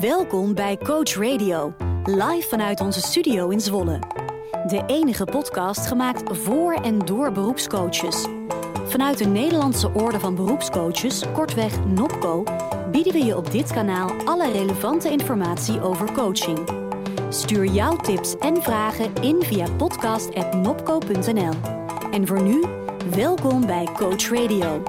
Welkom bij Coach Radio, live vanuit onze studio in Zwolle. De enige podcast gemaakt voor en door beroepscoaches. Vanuit de Nederlandse Orde van Beroepscoaches, kortweg NOPCO, bieden we je op dit kanaal alle relevante informatie over coaching. Stuur jouw tips en vragen in via podcast.nopco.nl. En voor nu, welkom bij Coach Radio.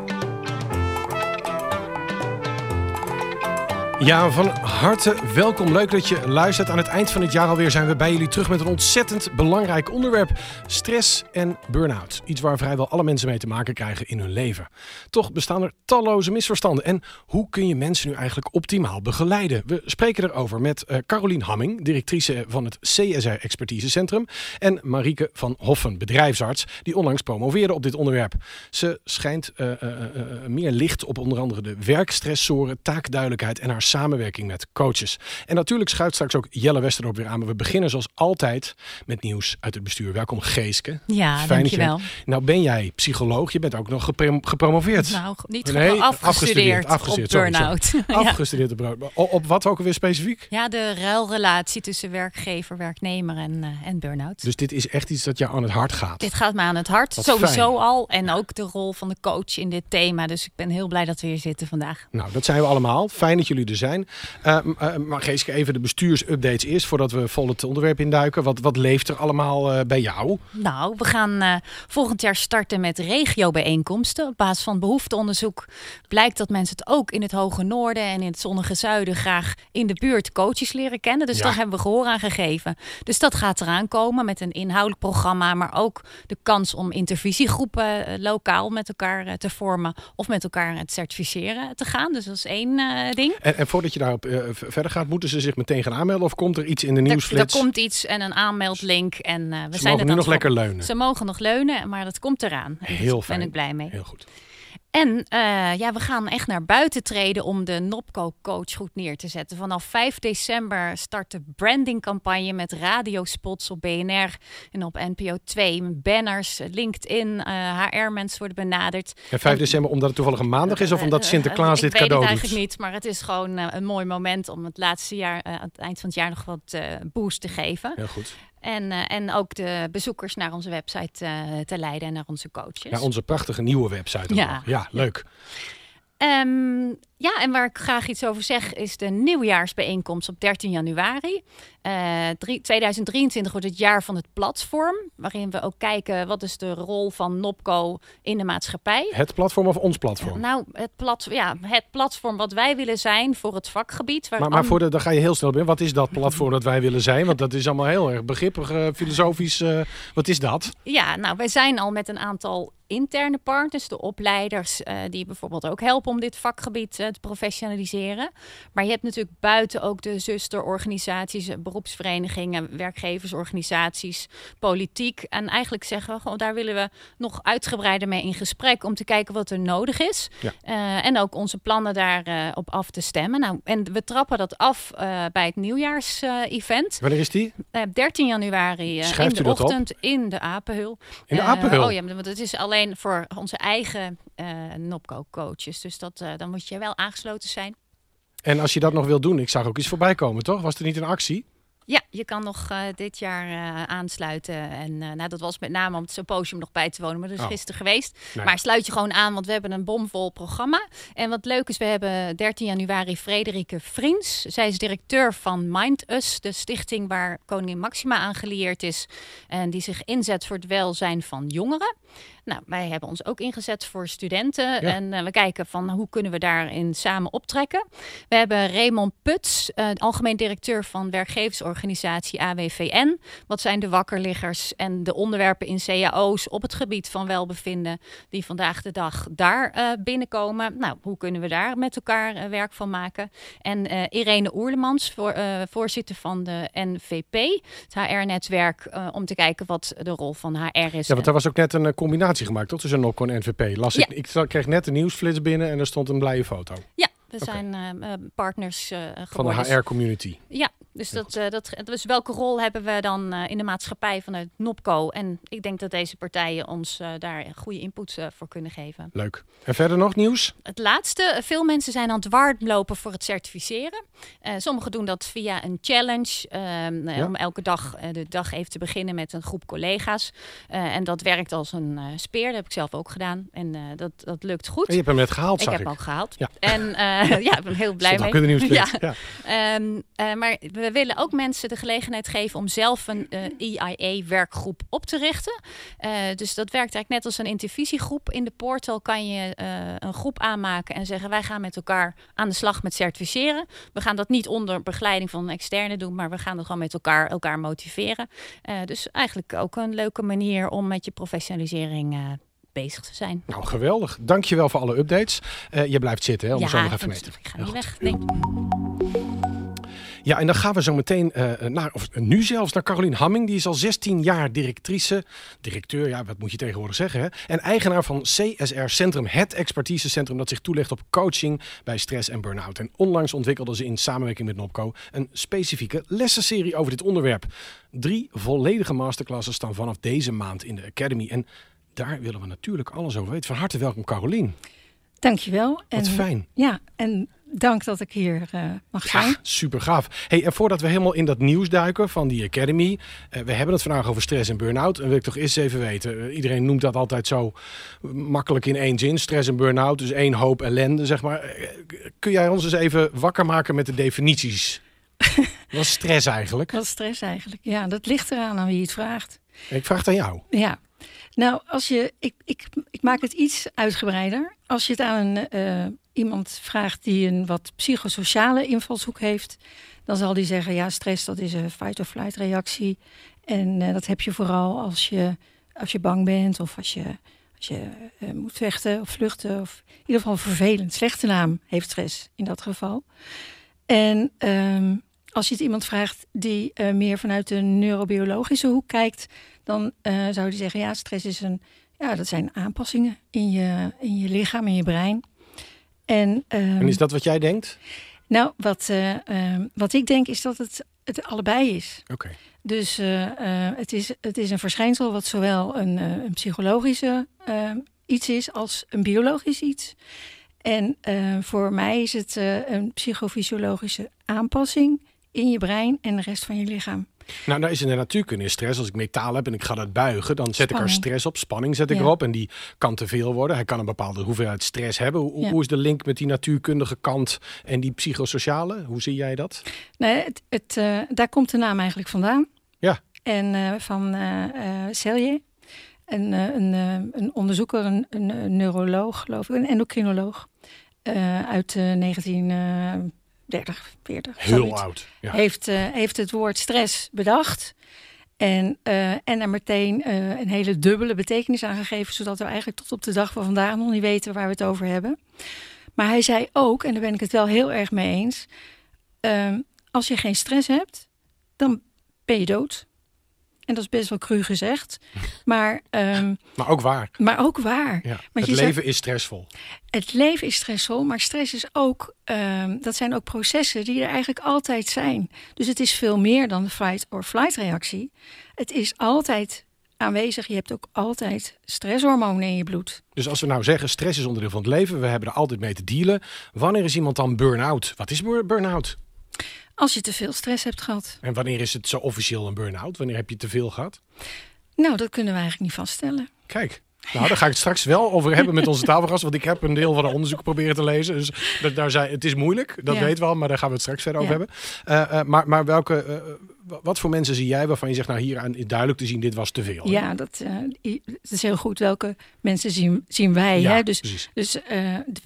Ja, van harte welkom. Leuk dat je luistert. Aan het eind van het jaar alweer zijn we bij jullie terug met een ontzettend belangrijk onderwerp: stress en burn-out. Iets waar vrijwel alle mensen mee te maken krijgen in hun leven. Toch bestaan er talloze misverstanden. En hoe kun je mensen nu eigenlijk optimaal begeleiden? We spreken erover met uh, Carolien Hamming, directrice van het CSR Expertisecentrum, en Marieke van Hoffen, bedrijfsarts, die onlangs promoveerde op dit onderwerp. Ze schijnt uh, uh, meer licht op onder andere de werkstressoren, taakduidelijkheid en haar samenwerking met coaches. En natuurlijk schuift straks ook Jelle Westerop weer aan. Maar we beginnen zoals altijd met nieuws uit het bestuur. Welkom Geeske. Ja, Fijn dankjewel. Je, nou ben jij psycholoog. Je bent ook nog gepromoveerd. Nou, niet nee, afgestudeerd, afgestudeerd, op burn-out. Afgestudeerd op burn-out. Op wat ook alweer specifiek? Ja, de ruilrelatie tussen werkgever, werknemer en, uh, en burn-out. Dus dit is echt iets dat jou aan het hart gaat? Dit gaat me aan het hart. Sowieso al. En ook de rol van de coach in dit thema. Dus ik ben heel blij dat we hier zitten vandaag. Nou, dat zijn we allemaal. Fijn dat jullie er zijn. Uh, uh, maar Geeske, even de bestuursupdates eerst voordat we vol het onderwerp induiken. Wat, wat leeft er allemaal uh, bij jou? Nou, we gaan volgend jaar starten met regiobijeenkomsten. Op basis van behoefteonderzoek blijkt dat mensen het ook in het hoge noorden en in het zonnige zuiden graag in de buurt coaches leren kennen. Dus ja. daar hebben we gehoor aan gegeven. Dus dat gaat eraan komen met een inhoudelijk programma, maar ook de kans om intervisiegroepen lokaal met elkaar te vormen of met elkaar het certificeren te gaan. Dus dat is één ding. En, en voordat je daarop uh, verder gaat, moeten ze zich meteen gaan aanmelden of komt er iets in de nieuwsflits? Er, komt iets en een aanmeldlink en uh, we ze zijn mogen nu nog lekker leunen. Ze mogen nog leunen, maar dat komt eraan. Heel fijn. ben ik blij mee. Heel goed. En uh, ja, we gaan echt naar buiten treden om de Nopco Coach goed neer te zetten. Vanaf 5 december start de brandingcampagne met radiospots op BNR en op NPO 2. Banners, LinkedIn, uh, HR-mensen worden benaderd. En 5 december omdat het toevallig een maandag is of omdat Sinterklaas dit cadeau doet? Ik weet het eigenlijk niet, maar het is gewoon een mooi moment om het laatste jaar, aan het eind van het jaar nog wat boost te geven. Heel goed. En, uh, en ook de bezoekers naar onze website uh, te leiden en naar onze coaches. Ja, onze prachtige nieuwe website. Ja, ja leuk. Um, ja, en waar ik graag iets over zeg is de nieuwjaarsbijeenkomst op 13 januari. Uh, drie, 2023 wordt het jaar van het platform, waarin we ook kijken wat is de rol van Nopco in de maatschappij. Het platform of ons platform? Nou, het, plat, ja, het platform wat wij willen zijn voor het vakgebied. maar maar voor de, dan ga je heel snel binnen. Wat is dat platform dat wij willen zijn? Want dat is allemaal heel erg begrippig, uh, filosofisch. Wat is dat? Ja, nou, wij zijn al met een aantal interne partners, de opleiders, die bijvoorbeeld ook helpen om dit vakgebied te professionaliseren. Maar je hebt natuurlijk buiten ook de zusterorganisaties, beroepsverenigingen, werkgeversorganisaties, politiek. En eigenlijk zeggen we gewoon, daar willen we nog uitgebreider mee in gesprek om te kijken wat er nodig is. Ja. Uh, en ook onze plannen daarop op af te stemmen. Nou, en we trappen dat af bij het nieuwjaars-event. Wanneer is die? 13 januari in de ochtend in de Apenhul. In de Apenhul? oh ja, want het is alleen voor onze eigen uh, Nopco-coaches. Dus dat, uh, dan moet je wel aangesloten zijn. En als je dat nog wil doen, ik zag ook iets voorbij komen, toch? Was er niet een actie? Ja, je kan nog uh, dit jaar uh, aansluiten. En uh, nou, dat was met name om het symposium nog bij te wonen. Maar dat is oh. gisteren geweest. Nee. Maar sluit je gewoon aan, want we hebben een bomvol programma. En wat leuk is, we hebben 13 januari Frederike Vriends. Zij is directeur van Mind Us, de stichting waar koningin Maxima aan gelieerd is. En die zich inzet voor het welzijn van jongeren. Nou, wij hebben ons ook ingezet voor studenten. Ja. En uh, we kijken van hoe kunnen we daarin samen optrekken. We hebben Raymond Puts, uh, algemeen directeur van werkgeversorganisatie AWVN. Wat zijn de wakkerliggers en de onderwerpen in cao's op het gebied van welbevinden die vandaag de dag daar uh, binnenkomen. Nou, hoe kunnen we daar met elkaar werk van maken? En Irene Oerlemans, voor, voorzitter van de NVP, het HR-netwerk, om te kijken wat de rol van HR is. Ja, want er was ook net een combinatie gemaakt, toch? Tussen Nopco en NVP. Las ja. ik, ik kreeg net een nieuwsflits binnen en er stond een blije foto. Ja, we okay. zijn uh, partners uh, Van de HR-community? Ja, Dus, dat, uh, dat, dus welke rol hebben we dan in de maatschappij vanuit NOPCO? En ik denk dat deze partijen ons daar goede input voor kunnen geven. Leuk. En verder nog nieuws? Het laatste. Veel mensen zijn aan het warmlopen voor het certificeren. sommigen doen dat via een challenge. Ehm, om elke dag de dag even te beginnen met een groep collega's. en dat werkt als een speer. Dat heb ik zelf ook gedaan. En dat, dat lukt goed. En je hebt hem net gehaald, ik zag heb hem ook gehaald. Ja. En ja, ik ben heel blij mee. Ja. ja. Um, maar we willen ook mensen de gelegenheid geven om zelf een uh, eh, EIA-werkgroep op te richten. Dus dat werkt eigenlijk net als een intervisiegroep. In de portal kan je een groep aanmaken en zeggen: wij gaan met elkaar aan de slag met certificeren. We gaan dat niet onder begeleiding van een externe doen, maar we gaan er gewoon met elkaar, elkaar motiveren. dus eigenlijk ook een leuke manier om met je professionalisering bezig te zijn. Nou, geweldig. Dankjewel voor alle updates. Uh, je blijft zitten, hè, om ja, zo nog even mee te... ik ga niet weg. Nee. Ja, en dan gaan we zo meteen uh, naar, of nu zelfs naar Carolien Hamming. Die is al 16 jaar directrice, directeur, ja, wat moet je tegenwoordig zeggen, hè? En eigenaar van CSR Centrum, het expertisecentrum dat zich toelegt op coaching bij stress en burn-out. En onlangs ontwikkelde ze in samenwerking met Nopco een specifieke lessenserie over dit onderwerp. Drie volledige masterclasses staan vanaf deze maand in de Academy. En daar willen we natuurlijk alles over weten. Van harte welkom, Carolien. Dankjewel. Wat en, fijn. Ja, en dank dat ik hier uh, mag zijn. Ja, super gaaf. Hey, en voordat we helemaal in dat nieuws duiken van die Academy. Uh, we hebben het vandaag over stress en burn-out. En wil ik toch eens even weten. Uh, iedereen noemt dat altijd zo makkelijk in één zin. Stress en burn-out. Dus één hoop ellende, zeg maar. kun jij ons eens even wakker maken met de definities? Wat is stress eigenlijk? Wat is stress eigenlijk? Ja, dat ligt eraan aan wie het vraagt. Ik vraag het aan jou. Ja, nou, als je, ik, ik, ik maak het iets uitgebreider. Als je het aan uh, iemand vraagt die een wat psychosociale invalshoek heeft, dan zal die zeggen: ja, stress dat is een fight-or-flight reactie. En uh, dat heb je vooral als je, als je bang bent of als je, als je uh, moet vechten of vluchten. Of in ieder geval vervelend. Slechte naam heeft stress in dat geval. En um, als je het iemand vraagt die uh, meer vanuit de neurobiologische hoek kijkt, dan uh, zou die zeggen: ja, stress is een, ja, dat zijn aanpassingen in je, in je lichaam, in je brein. En, um, en is dat wat jij denkt? Nou, wat, uh, wat ik denk is dat het, het allebei is. Oké. Dus het, is, het is een verschijnsel wat zowel een, een psychologische iets is als een biologisch iets. En voor mij is het een psychofysiologische aanpassing in je brein en de rest van je lichaam. Nou, daar is in de natuurkunde stress. Als ik metaal heb en ik ga dat buigen, dan zet ik er stress op. Spanning zet ik erop en die kan te veel worden. Hij kan een bepaalde hoeveelheid stress hebben. Hoe, hoe is de link met die natuurkundige kant en die psychosociale? Hoe zie jij dat? Nee, het, het uh, daar komt de naam eigenlijk vandaan. Ja. En uh, van uh, Selye. Een, een, een onderzoeker, een, een, neuroloog, geloof ik, een endocrinoloog. uit 19 30, 40. Heel oud. Ja. Heeft, uh, heeft het woord stress bedacht. En, uh, en er meteen uh, een hele dubbele betekenis aan gegeven, zodat we eigenlijk tot op de dag van vandaag nog niet weten waar we het over hebben. Maar hij zei ook, en daar ben ik het wel heel erg mee eens: uh, als je geen stress hebt, dan ben je dood. En dat is best wel cru gezegd. Maar, um, maar ook waar. Maar ook waar. Ja, het leven is stressvol. Het leven is stressvol, maar stress is ook, um, dat zijn ook processen die er eigenlijk altijd zijn. Dus het is veel meer dan de fight or flight reactie. Het is altijd aanwezig. Je hebt ook altijd stresshormonen in je bloed. Dus als we nou zeggen, stress is onderdeel van het leven, we hebben er altijd mee te dealen. Wanneer is iemand dan burn-out? Wat is burn-out? Als je te veel stress hebt gehad. En wanneer is het zo officieel een burn-out? Wanneer heb je te veel gehad? Nou, dat kunnen we eigenlijk niet vaststellen. Kijk, nou, daar ga ik het straks wel over hebben met onze tafelgast. Want ik heb een deel van de onderzoek proberen te lezen. Dus dat, daar zei, het is moeilijk, dat ja. weten we al. Maar daar gaan we het straks verder over hebben. Uh, uh, maar, maar welke, uh, wat voor mensen zie jij waarvan je zegt... nou, hieraan is duidelijk te zien, dit was te veel. Ja, dat, het is heel goed. Welke mensen zien, zien wij? Ja, hè? Dus, dus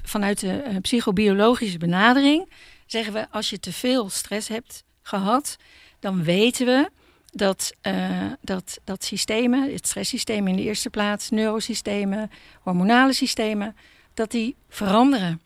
vanuit de psychobiologische benadering zeggen we... als je te veel stress hebt gehad, dan weten we dat, uh, dat, dat systemen, het stresssysteem in de eerste plaats, neurosystemen, hormonale systemen, dat die veranderen.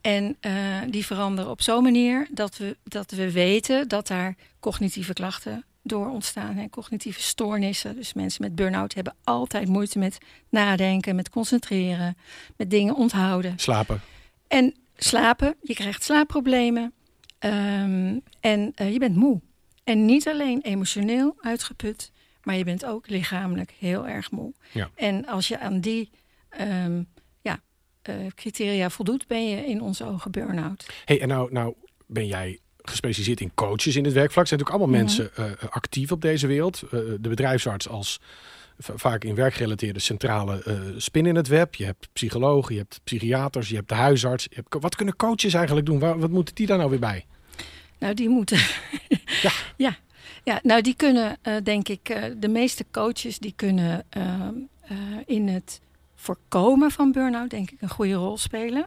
En uh, die veranderen op zo'n manier dat we, dat we weten dat daar cognitieve klachten door ontstaan. Hè, cognitieve stoornissen. Dus mensen met burn-out hebben altijd moeite met nadenken, met concentreren, met dingen onthouden. Slapen. En slapen, je krijgt slaapproblemen um, en uh, je bent moe. En niet alleen emotioneel uitgeput, maar je bent ook lichamelijk heel erg moe. Ja. En als je aan die um, ja, uh, criteria voldoet, ben je in onze ogen burn-out. Hey, en nou, nou ben jij gespecialiseerd in coaches in het werkvlak. Er zijn natuurlijk allemaal mensen uh, actief op deze wereld. De bedrijfsarts als vaak in werkgerelateerde centrale uh, spin in het web. Je hebt psychologen, je hebt psychiaters, je hebt de huisarts. Je hebt, wat kunnen coaches eigenlijk doen? wat moeten die daar nou weer bij? Nou, die moeten. ja. ja. Ja, nou, die kunnen, uh, denk ik, uh, de meeste coaches die kunnen ehm, in het voorkomen van burn-out, denk ik, een goede rol spelen.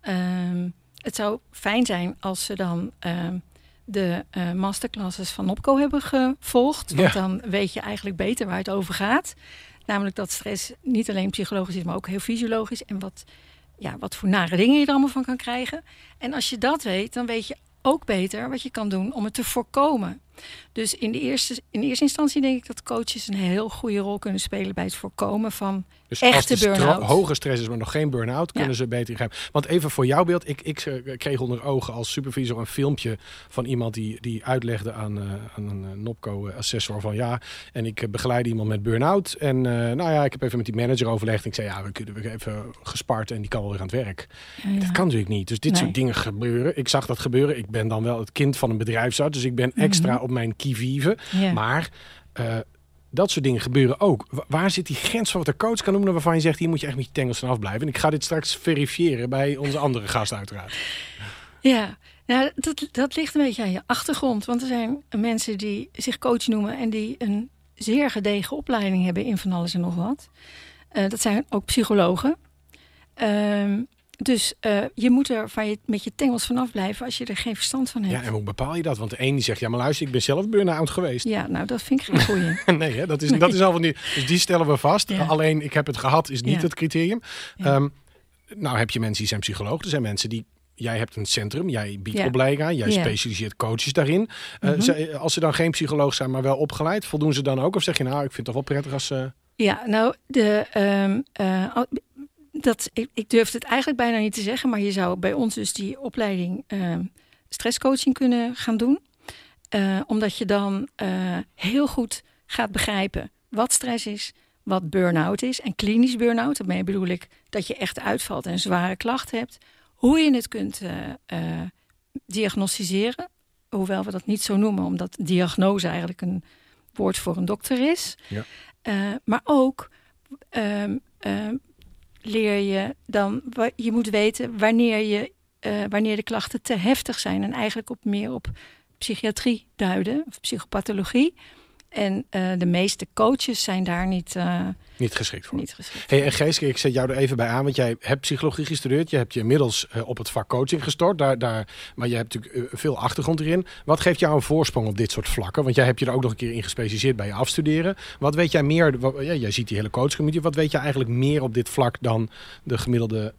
Ehm, het zou fijn zijn als ze dan ehm, de uh, masterclasses van Opco hebben gevolgd. Want dan weet je eigenlijk beter waar het over gaat. Namelijk dat stress niet alleen psychologisch is, maar ook heel fysiologisch. En wat, ja, wat voor nare dingen je er allemaal van kan krijgen. En als je dat weet, dan weet je ook beter wat je kan doen om het te voorkomen. Dus in de eerste, in eerste instantie denk ik dat coaches een heel goede rol kunnen spelen bij het voorkomen van dus echte burn-out. hoge stress is, maar nog geen burn-out, kunnen ze beter ingrijpen. Want even voor jouw beeld, ik, ik eh, kreeg onder ogen als supervisor een filmpje van iemand die, die uitlegde aan, uh, aan een eh, NOPCO-assessor van ja, en ik begeleid iemand met burn-out. En nou ja, ik heb even met die manager overlegd. En ik zei ja, we kunnen we even gespart en die kan wel weer aan het werk. Dat kan natuurlijk niet. Dus dit soort dingen gebeuren. Ik zag dat gebeuren. Ik ben dan wel het kind van een bedrijfsarts, dus ik ben extra mhm. Op mijn kivive. Maar dat soort dingen gebeuren ook. Waar zit die grens van wat de coach kan noemen waarvan je zegt, hier moet je echt met je tengels vanaf blijven. En ik ga dit straks verifiëren bij onze andere gast uiteraard. Ja, nou, dat, dat ligt een beetje aan je achtergrond. Want er zijn mensen die zich coach noemen en die een zeer gedegen opleiding hebben in van alles en nog wat. Uh, dat zijn ook psychologen. Uh, dus uh, je moet er van je, met je tengels vanaf blijven als je er geen verstand van hebt. Ja, en hoe bepaal je dat? Want de een die zegt, ja maar luister, ik ben zelf burn-out geweest. Ja, nou dat vind ik geen goeie. nee, hè? Dat, is, dat is al van die... Dus die stellen we vast. Alleen, ik heb het gehad, is niet het criterium. Um, nou heb je mensen die zijn psycholoog. Er zijn mensen die jij hebt een centrum, jij biedt ja. opleiding aan, jij specialiseert coaches daarin. Uh, als ze dan geen psycholoog zijn, maar wel opgeleid, voldoen ze dan ook? Of zeg je nou, ik vind het toch wel prettig als ze... Ja, nou, de, um, uh, dat, ik, ik durf het eigenlijk bijna niet te zeggen, maar je zou bij ons dus die opleiding uh, stresscoaching kunnen gaan doen. Uh, omdat je dan uh, heel goed gaat begrijpen wat stress is, wat burn-out is. En klinisch burn-out, daarmee bedoel ik dat je echt uitvalt en zware klachten hebt. Hoe je het kunt diagnosticeren. Hoewel we dat niet zo noemen, omdat diagnose eigenlijk een woord voor een dokter is. Ja. maar ook ehm, leer je dan, je moet weten wanneer, je, uh, wanneer de klachten te heftig zijn. En eigenlijk op meer op psychiatrie duiden, of psychopathologie. En uh, de meeste coaches zijn daar niet, uh, niet geschikt voor. Niet geschikt. Hey, en Geeske, ik zet jou er even bij aan, want jij hebt psychologie gestudeerd. Je hebt je inmiddels uh, op het vak coaching gestort. Daar, daar, maar je hebt natuurlijk veel achtergrond erin. Wat geeft jou een voorsprong op dit soort vlakken? Want jij hebt je er ook nog een keer in gespecialiseerd bij je afstuderen. Wat weet jij meer? Wat, ja, jij ziet die hele coachcommunity. Wat weet jij eigenlijk meer op dit vlak dan de gemiddelde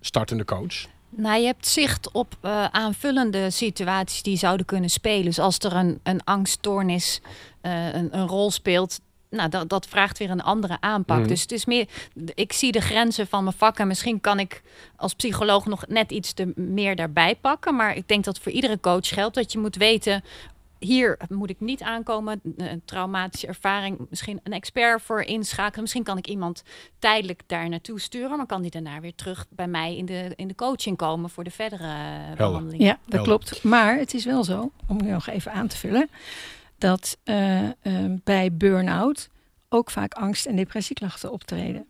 startende coach? Nou, je hebt zicht op uh, aanvullende situaties die zouden kunnen spelen. Dus als er een, een angststoornis uh, een, een, rol speelt, nou, dat, dat vraagt weer een andere aanpak. Mhm. Dus het is meer, ik zie de grenzen van mijn vak en misschien kan ik als psycholoog nog net iets te, meer daarbij pakken. Maar ik denk dat voor iedere coach geldt dat je moet weten hier moet ik niet aankomen. Een traumatische ervaring. Misschien een expert voor inschakelen. Misschien kan ik iemand tijdelijk daar naartoe sturen. Maar kan die daarna weer terug bij mij in de, in de coaching komen voor de verdere behandeling. Ja, dat klopt. Maar het is wel zo, om nog even aan te vullen. Dat uh, uh, bij burn-out ook vaak angst- en depressieklachten optreden.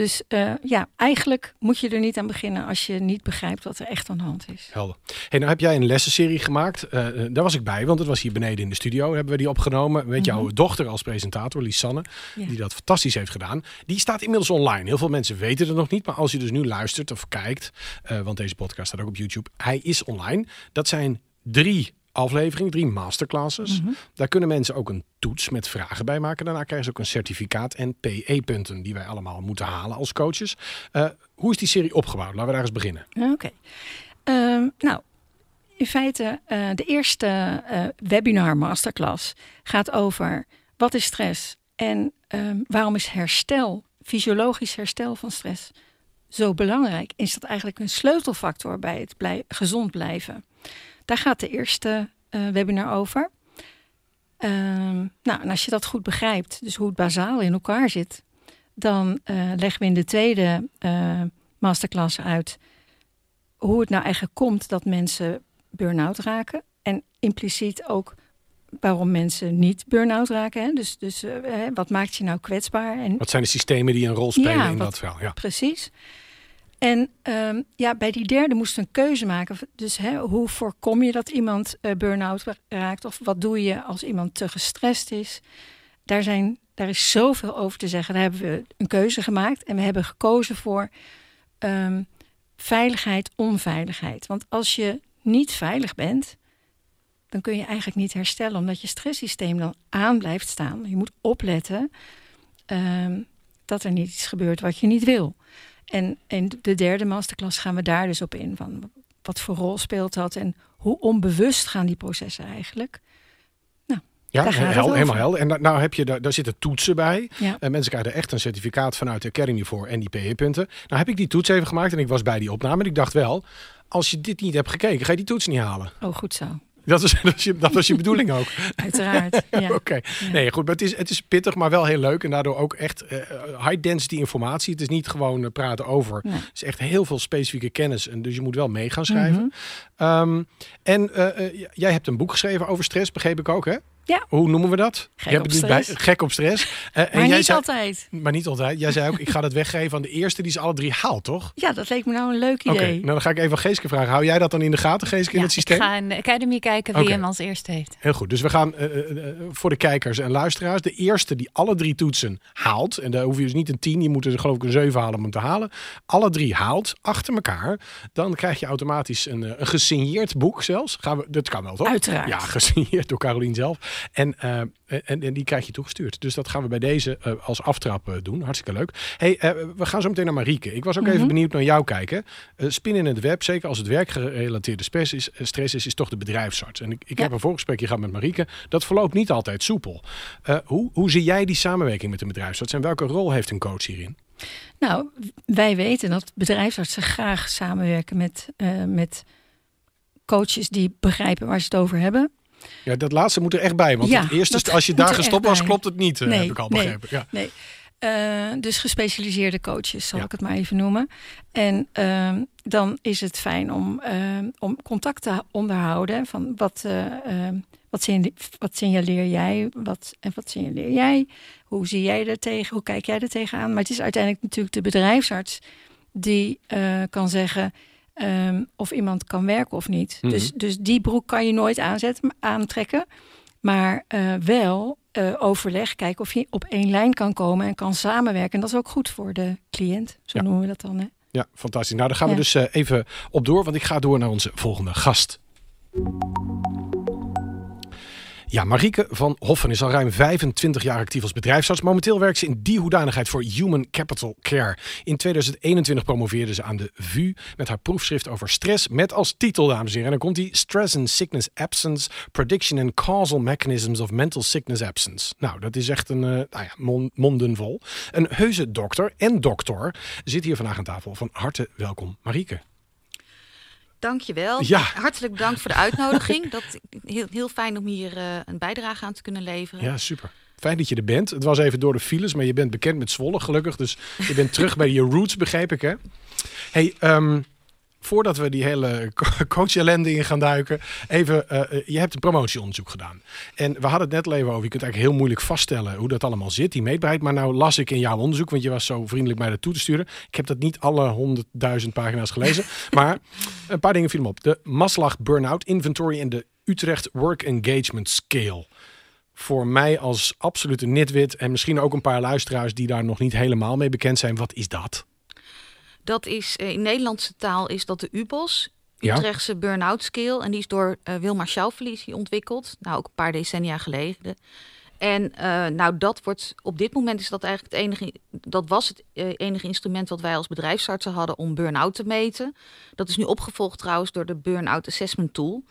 Dus uh, ja, eigenlijk moet je er niet aan beginnen als je niet begrijpt wat er echt aan de hand is. Helder. Hey, nou heb jij een lessenserie gemaakt. Uh, daar was ik bij, want het was hier beneden in de studio. Hebben we die opgenomen met jouw mhm. dochter als presentator, Lisanne. Ja. Die dat fantastisch heeft gedaan. Die staat inmiddels online. Heel veel mensen weten het nog niet. Maar als je dus nu luistert of kijkt, uh, want deze podcast staat ook op YouTube. Hij is online. Dat zijn drie aflevering, drie masterclasses. Mhm. Daar kunnen mensen ook een toets met vragen bij maken. Daarna krijgen ze ook een certificaat en PE-punten die wij allemaal moeten halen als coaches. Uh, hoe is die serie opgebouwd? Laten we daar eens beginnen. Oké. Ehm, nou, in feite, uh, de eerste uh, webinar masterclass gaat over wat is stress en um, waarom is herstel, fysiologisch herstel van stress, zo belangrijk? Is dat eigenlijk een sleutelfactor bij het blij gezond blijven? Daar gaat de eerste uh, webinar over. Ehm, nou, en als je dat goed begrijpt, dus hoe het bazaal in elkaar zit, dan uh, leggen we in de tweede uh, masterclass uit hoe het nou eigenlijk komt dat mensen burn-out raken. En impliciet ook waarom mensen niet burn-out raken. Hè? Dus, dus uh, wat maakt je nou kwetsbaar? En, wat zijn de systemen die een rol spelen ja, in wat, dat verhaal? Ja. Precies. En um, ja, bij die derde moest een keuze maken. Dus hè, hoe voorkom je dat iemand uh, burn-out raakt? Of wat doe je als iemand te gestrest is? Daar, zijn, daar is zoveel over te zeggen. Daar hebben we een keuze gemaakt. En we hebben gekozen voor um, veiligheid, onveiligheid. Want als je niet veilig bent, dan kun je eigenlijk niet herstellen, omdat je stresssysteem dan aan blijft staan. Je moet opletten um, dat er niet iets gebeurt wat je niet wil. En in de derde masterclass gaan we daar dus op in. Van wat voor rol speelt dat en hoe onbewust gaan die processen eigenlijk? Nou, ja, hel, helemaal helder. En nou, heb je, daar, daar zitten toetsen bij. Ja. En mensen krijgen echt een certificaat vanuit de Academy voor en die PE-punten. Nou heb ik die toets even gemaakt en ik was bij die opname. En ik dacht wel, als je dit niet hebt gekeken, ga je die toets niet halen. Oh, goed zo. Dat, is, dat, je, dat was je bedoeling ook. Uiteraard. Ja. Oké. Nee, goed. Maar het is, het is pittig, maar wel heel leuk. En daardoor ook echt uh, high density informatie. Het is niet gewoon uh, praten over. Nee. Het is echt heel veel specifieke kennis. En dus je moet wel mee gaan schrijven. Mm -hmm. um, en uh, jij hebt een boek geschreven over stress, begreep ik ook, hè? Ja. Hoe noemen we dat? Gek op stress. Bij, gek op stress. Uh, maar en niet jij zei, altijd. Maar niet altijd. Jij zei ook, ik ga dat weggeven aan de eerste die ze alle drie haalt, toch? Ja, dat leek me nou een leuk idee. Oké, okay, nou dan ga ik even Geeske vragen. Hou jij dat dan in de gaten, Geeske, ja, in het systeem? ik ga in de Academy kijken wie okay. hem als eerste heeft. Heel goed. Dus we gaan uh, uh, voor de kijkers en luisteraars. De eerste die alle drie toetsen haalt. En daar hoef je dus niet een tien. Je moet er geloof ik een zeven halen om hem te halen. Alle drie haalt, achter elkaar. Dan krijg je automatisch een, een gesigneerd boek zelfs. Gaan we, dat kan wel, toch? Uiteraard. Ja, gesigneerd door Carolien zelf. En en, en, die krijg je toegestuurd. Dus dat gaan we bij deze uh, als aftrap uh, doen. Hartstikke leuk. Hey, we gaan zo meteen naar Marieke. Ik was ook mm -hmm. even benieuwd naar jou kijken. spin in het web, zeker als het werkgerelateerde stress is, stress is, is toch de bedrijfsarts. En ik, ik ja. heb een voorgesprekje gehad met Marieke. Dat verloopt niet altijd soepel. hoe, hoe zie jij die samenwerking met een bedrijfsarts en welke rol heeft een coach hierin? Nou, wij weten dat bedrijfsartsen graag samenwerken met, met coaches die begrijpen waar ze het over hebben. Ja, dat laatste moet er echt bij. Want ja, het eerste, als je daar gestopt was, klopt het niet, nee, heb ik al begrepen. Nee, ja. nee. Uh, dus gespecialiseerde coaches, zal ja. ik het maar even noemen. En uh, dan is het fijn om, uh, om contact te onderhouden. Van wat, wat, wat signaleer jij? Wat, en wat signaleer jij? Hoe zie jij er tegen? Hoe kijk jij er tegenaan? Maar het is uiteindelijk natuurlijk de bedrijfsarts die kan zeggen um, of iemand kan werken of niet. Mm -hmm. dus, dus die broek kan je nooit aanzetten, aantrekken. Maar uh, wel uh, overleg, kijken of je op één lijn kan komen en kan samenwerken. En dat is ook goed voor de cliënt, zo ja. noemen we dat dan. Hè? Ja, fantastisch. Nou, daar gaan ja. we dus uh, even op door, want ik ga door naar onze volgende gast. Ja, Marieke van Hoffen is al ruim 25 jaar actief als bedrijfsarts. Momenteel werkt ze in die hoedanigheid voor Human Capital Care. In 2021 promoveerde ze aan de VU met haar proefschrift over stress. Met als titel, dames en heren, en dan komt die Stress and Sickness Absence, Prediction and Causal Mechanisms of Mental Sickness Absence. Nou, dat is echt een uh, nou ja, mond, monden vol. Een heuse dokter en dokter zit hier vandaag aan tafel. Van harte welkom, Marieke. Dankjewel. Ja. Hartelijk bedankt voor de uitnodiging. dat, heel, heel fijn om hier uh, een bijdrage aan te kunnen leveren. Ja, super. Fijn dat je er bent. Het was even door de files, maar je bent bekend met Zwolle gelukkig. Dus je bent terug bij je roots, begreep ik hè? Hey, um, voordat we die hele coach ellende in gaan duiken, even, uh, je hebt een promotieonderzoek gedaan. En we hadden het net al even over, je kunt eigenlijk heel moeilijk vaststellen hoe dat allemaal zit, die meetbaarheid. Maar nou las ik in jouw onderzoek, want je was zo vriendelijk mij dat toe te sturen. Ik heb dat niet alle honderdduizend pagina's gelezen, maar een paar dingen vielen me op. De Maslach Burnout Inventory en de Utrecht Work Engagement Scale. Voor mij als absolute nitwit en misschien ook een paar luisteraars die daar nog niet helemaal mee bekend zijn, wat is dat? Dat is in Nederlandse taal is dat de UBOS, Utrechtse ja. Burn-out Scale. En die is door uh, Wilmar Schauffelies ontwikkeld. Nou, ook een paar decennia geleden. En uh, nou, dat wordt op dit moment is dat eigenlijk het enige. Dat was het uh, enige instrument wat wij als bedrijfsartsen hadden om burn-out te meten. Dat is nu opgevolgd trouwens door de Burn-out Assessment Tool.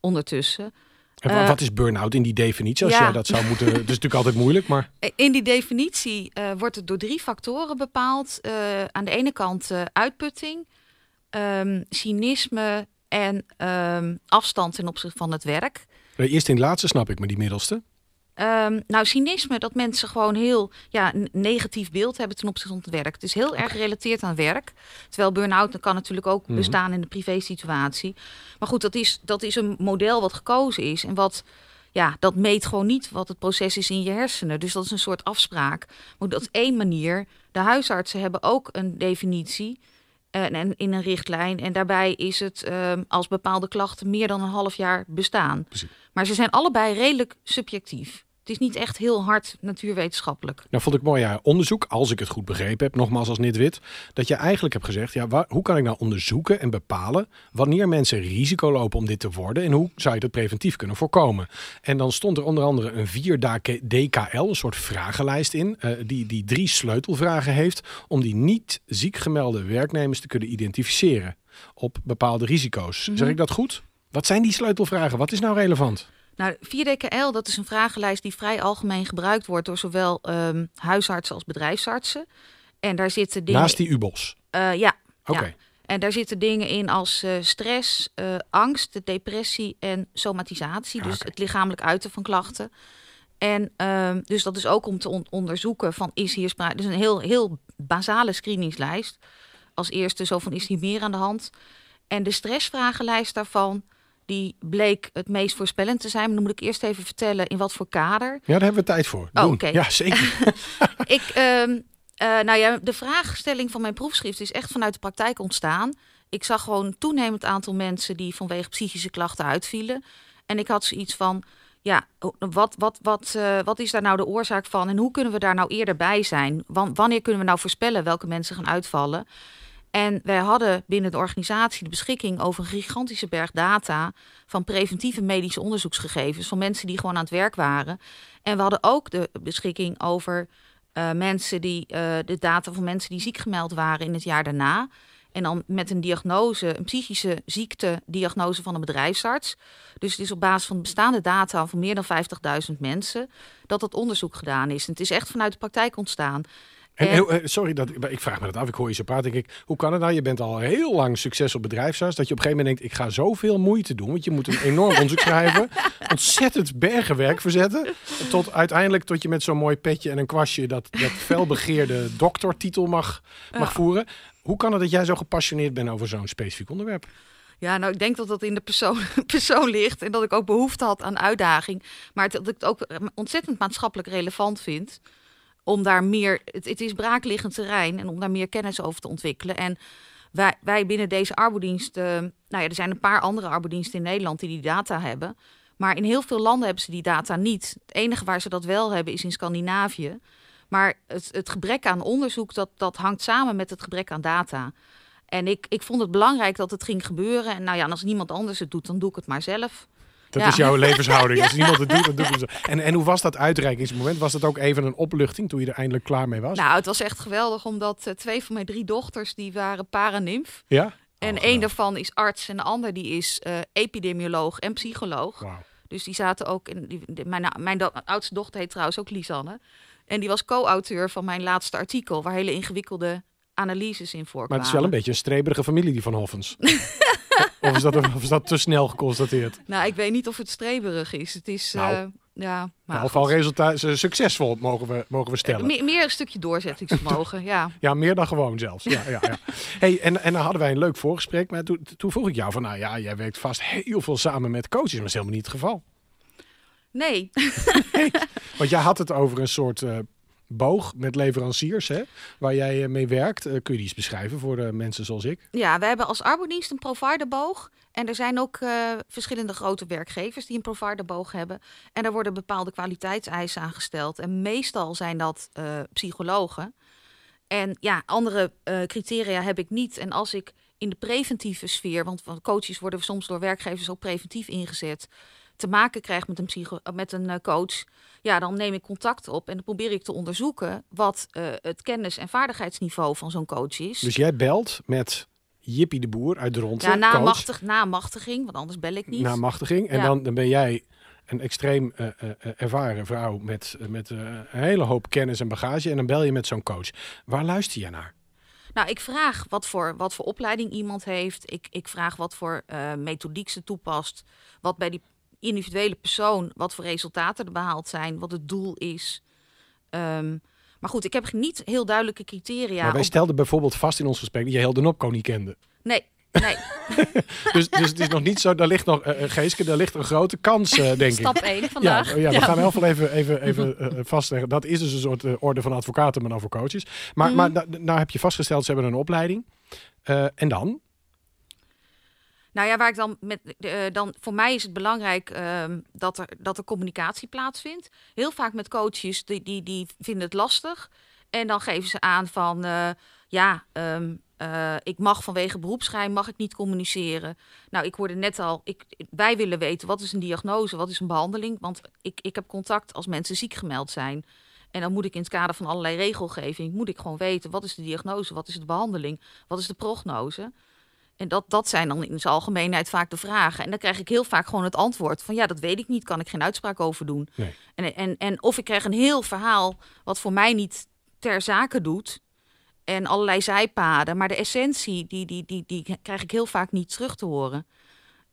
Ondertussen. En uh, wat is burn-out in die definitie? Als ja. jij dat zou moeten. Het is natuurlijk altijd moeilijk, maar. In die definitie uh, wordt het door drie factoren bepaald. Uh, aan de ene kant uitputting, um, cynisme en um, afstand ten opzichte van het werk. Eerst in het laatste snap ik, maar die middelste. Um, nou, cynisme, dat mensen gewoon heel ja, negatief beeld hebben ten opzichte van het werk. Het is heel erg gerelateerd aan werk. Terwijl burn-out kan natuurlijk ook mhm. bestaan in de privé-situatie. Maar goed, dat is, dat is een model wat gekozen is en wat ja, dat meet gewoon niet wat het proces is in je hersenen. Dus dat is een soort afspraak. Maar dat is één manier. De huisartsen hebben ook een definitie uh, en in een richtlijn. En daarbij is het um, als bepaalde klachten meer dan een half jaar bestaan. Precies. Maar ze zijn allebei redelijk subjectief. Het is niet echt heel hard natuurwetenschappelijk. Nou vond ik mooi ja, onderzoek, als ik het goed begrepen heb, nogmaals als wit, dat je eigenlijk hebt gezegd, ja, waar, hoe kan ik nou onderzoeken en bepalen wanneer mensen risico lopen om dit te worden en hoe zou je dat preventief kunnen voorkomen? En dan stond er onder andere een 4 DKL, een soort vragenlijst in, uh, die, die drie sleutelvragen heeft om die niet ziek gemelde werknemers te kunnen identificeren op bepaalde risico's. Zeg mhm. ik dat goed? Wat zijn die sleutelvragen? Wat is nou relevant? Nou, 4DKL, dat is een vragenlijst die vrij algemeen gebruikt wordt door zowel um, huisartsen als bedrijfsartsen. En daar zitten dingen. Naast die UBOS? Uh, ja. Oké. En daar zitten dingen in als uh, stress, uh, angst, depressie en somatisatie. dus het lichamelijk uiten van klachten. En uh, dus dat is ook om te on onderzoeken van is hier sprake. Dus een heel, heel basale screeningslijst. Als eerste zo van is hier meer aan de hand. En de stressvragenlijst daarvan die bleek het meest voorspellend te zijn. Maar dan moet ik eerst even vertellen in wat voor kader. Ja, daar hebben we tijd voor. Oh, Oké. Ja, zeker. ik, uh, nou ja, de vraagstelling van mijn proefschrift is echt vanuit de praktijk ontstaan. Ik zag gewoon toenemend aantal mensen die vanwege psychische klachten uitvielen. En ik had zoiets van, ja, wat, wat, wat, uh, wat is daar nou de oorzaak van? En hoe kunnen we daar nou eerder bij zijn? wanneer kunnen we nou voorspellen welke mensen gaan uitvallen? En wij hadden binnen de organisatie de beschikking over een gigantische berg data van preventieve medische onderzoeksgegevens van mensen die gewoon aan het werk waren. En we hadden ook de beschikking over uh, mensen die uh, de data van mensen die ziek gemeld waren in het jaar daarna. En dan met een diagnose, een psychische ziekte-diagnose van een bedrijfsarts. Dus het is op basis van bestaande data van meer dan 50.000 mensen dat dat onderzoek gedaan is. En het is echt vanuit de praktijk ontstaan. En, eh, sorry, dat, ik vraag me dat af. Ik hoor je zo praten. Denk ik, hoe kan het nou? Je bent al heel lang succesvol bedrijfsarts. Dat je op een gegeven moment denkt, ik ga zoveel moeite doen. Want je moet een enorm onderzoek schrijven. Ontzettend bergenwerk verzetten. Tot uiteindelijk tot je met zo'n mooi petje en een kwastje... dat, dat felbegeerde doktertitel mag, mag voeren. Hoe kan het dat jij zo gepassioneerd bent over zo'n specifiek onderwerp? Ja, nou, ik denk dat dat in de persoon, persoon ligt. En dat ik ook behoefte had aan uitdaging. Maar dat ik het ook ontzettend maatschappelijk relevant vind om daar meer, het, het is braakliggend terrein en om daar meer kennis over te ontwikkelen. En wij, wij binnen deze arbodienst, uh, nou ja, er zijn een paar andere arbodiensten in Nederland die die data hebben. Maar in heel veel landen hebben ze die data niet. Het enige waar ze dat wel hebben is in Scandinavië. Maar het, het gebrek aan onderzoek, dat, dat hangt samen met het gebrek aan data. En ik, ik vond het belangrijk dat het ging gebeuren. En nou ja, als niemand anders het doet, dan doe ik het maar zelf. Dat is jouw levenshouding. Als niemand het doet, dan doet het. En, en hoe was dat uitreikingsmoment? Was dat ook even een opluchting toen je er eindelijk klaar mee was? Nou, het was echt geweldig, omdat uh, twee van mijn drie dochters, die waren paranimf. Ja? En oh, één daarvan is arts en de ander die is uh, epidemioloog en psycholoog. Wow. Dus die zaten ook in. Die, mijn, mijn oudste dochter heet trouwens ook Lisanne. En die was co-auteur van mijn laatste artikel, waar hele ingewikkelde analyses in voorkwamen. Maar het is wel een beetje een streberige familie, die van Hoffens. of, is dat, of is dat te snel geconstateerd? Nou, ik weet niet of het streberig is. Het is... Nou. Uh, ja, maar nou, al resultaat, succesvol mogen we, mogen we stellen. Meer, meer een stukje doorzettingsvermogen, ja. ja, meer dan gewoon zelfs. Ja, ja, ja. Hey, en, en dan hadden wij een leuk voorgesprek. Maar toen, toen vroeg ik jou van, nou ja, jij werkt vast heel veel samen met coaches. Maar dat is helemaal niet het geval. Nee. nee. Want jij had het over een soort uh, boog met leveranciers, hè, waar jij eh, mee werkt. Uh, kun je die eens beschrijven voor de mensen zoals ik? Ja, we hebben als arbodienst een providerboog. En er zijn ook verschillende grote werkgevers die een providerboog hebben. En daar worden bepaalde kwaliteitseisen aangesteld. En meestal zijn dat psychologen. En ja, andere criteria heb ik niet. En als ik in de preventieve sfeer, want coaches worden soms door werkgevers ook preventief ingezet, te maken krijg met een, psycho met een coach ja, dan neem ik contact op en dan probeer ik te onderzoeken wat uh, het kennis- en vaardigheidsniveau van zo'n coach is. Dus jij belt met Jippie de Boer uit de rond. Ja, na, machtig, na machtiging, want anders bel ik niet. Na machtiging. En dan, dan ben jij een extreem uh, uh, ervaren vrouw met, met een hele hoop kennis en bagage. En dan bel je met zo'n coach. Waar luister je naar? Nou, ik vraag wat voor, wat voor opleiding iemand heeft. Ik, ik vraag wat voor methodiek ze toepast. Wat bij die individuele persoon wat voor resultaten er behaald zijn, wat het doel is. Ehm, maar goed, ik heb niet heel duidelijke criteria. Maar wij stelden bijvoorbeeld vast in ons gesprek dat je heel de Nopco niet kende. Nee, Nee. dus, dus het is nog niet zo, daar ligt nog, uh, Geeske, daar ligt een grote kans, uh, denk ik. Stap 1 vandaag. Ja, ja, we gaan heel veel even, even, even uh, vastleggen. Dat is dus een soort orde van advocaten, maar dan voor coaches. Maar, mm. maar nou heb je vastgesteld, ze hebben een opleiding. en dan? Nou ja, waar ik dan met. dan, voor mij is het belangrijk ehm, dat, er, dat er communicatie plaatsvindt. Heel vaak met coaches die, die, die vinden het lastig. En dan geven ze aan van ja, um, uh, ik mag vanwege beroepsgeheim mag ik niet communiceren. Nou, ik hoorde net al, ik, wij willen weten wat is een diagnose, wat is een behandeling. Want ik, ik heb contact als mensen ziek gemeld zijn. En dan moet ik in het kader van allerlei regelgeving, moet ik gewoon weten wat is de diagnose, wat is de behandeling, wat is de prognose. En dat, dat zijn dan in zijn algemeenheid vaak de vragen. En dan krijg ik heel vaak gewoon het antwoord van ja, dat weet ik niet, kan ik geen uitspraak over doen. Nee. En, en, en of ik krijg een heel verhaal wat voor mij niet ter zake doet en allerlei zijpaden. Maar de essentie, die, die, die, die krijg ik heel vaak niet terug te horen.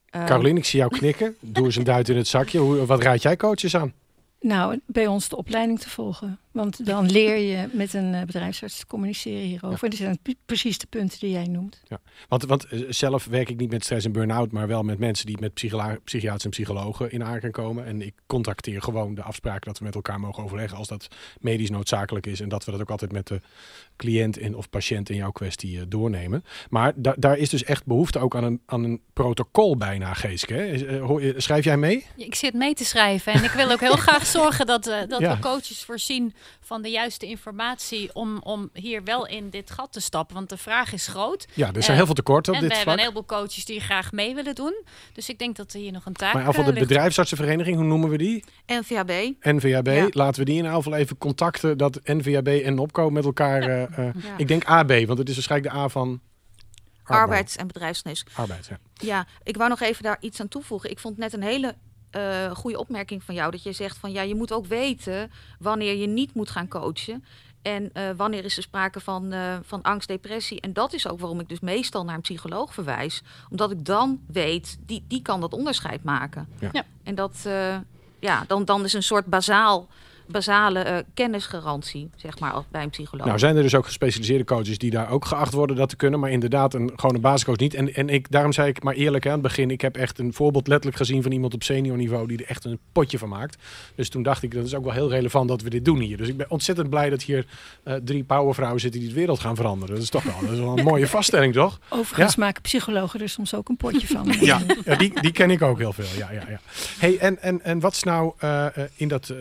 Caroline, ik zie jou knikken. Doe eens een duit in het zakje. Hoe, wat raad jij coaches aan? Nou, bij ons de opleiding te volgen. Want dan leer je met een eh, bedrijfsarts te communiceren hierover. Ja. En dat zijn precies de punten die jij noemt. Ja. Want, want eh, zelf werk ik niet met stress en burn-out, maar wel met mensen die met psychiaters en psychologen in aanraking komen. En ik contracteer gewoon de afspraak dat we met elkaar mogen overleggen als dat medisch noodzakelijk is. En dat we dat ook altijd met de cliënt in, of patiënt in jouw kwestie uh, doornemen. Maar da daar is dus echt behoefte ook aan een, aan een protocol bijna, Geeske. schrijf jij mee? Ik zit mee te schrijven en ik wil ook heel graag zorgen dat, uh, dat ja. we coaches voorzien van de juiste informatie om, om hier wel in dit gat te stappen. Want de vraag is groot. Ja, er zijn heel veel tekorten op en dit we vlak. hebben een heleboel coaches die graag mee willen doen. Dus ik denk dat er hier nog een taak Maar voor de uh, bedrijfsartsenvereniging, hoe noemen we die? NVAB. NVAB. Ja. Laten we die in ieder geval even contacten dat NVAB en Opco met elkaar... Ja. Uh, ja. Ik denk AB, want het is waarschijnlijk de A van... Arbeids- en bedrijfsnis. Arbeid, ja. Ja, ik wou nog even daar iets aan toevoegen. Ik vond net een hele uh, goede opmerking van jou. Dat je zegt van ja, je moet ook weten wanneer je niet moet gaan coachen. En uh, wanneer is er sprake van, uh, van angst, depressie. En dat is ook waarom ik dus meestal naar een psycholoog verwijs. Omdat ik dan weet, die, die kan dat onderscheid maken. Ja. ja. En dat, ja, dan, dan is een soort bazaal basale uh, kennisgarantie, zeg maar, bij een psycholoog. Nou, zijn er dus ook gespecialiseerde coaches die daar ook geacht worden dat te kunnen, maar inderdaad een, gewoon een basiscoach niet. En, en ik, daarom zei ik maar eerlijk hè, aan het begin, ik heb echt een voorbeeld letterlijk gezien van iemand op senior niveau die er echt een potje van maakt. Dus toen dacht ik, dat is ook wel heel relevant dat we dit doen hier. Dus ik ben ontzettend blij dat hier uh, drie powervrouwen zitten die de wereld gaan veranderen. Dat is toch wel, dat is wel een mooie vaststelling, toch? Overigens ja. maken psychologen er soms ook een potje van. ja, ja die, die ken ik ook heel veel. Ja, ja, ja. Hey, en, en, en wat is nou uh, in dat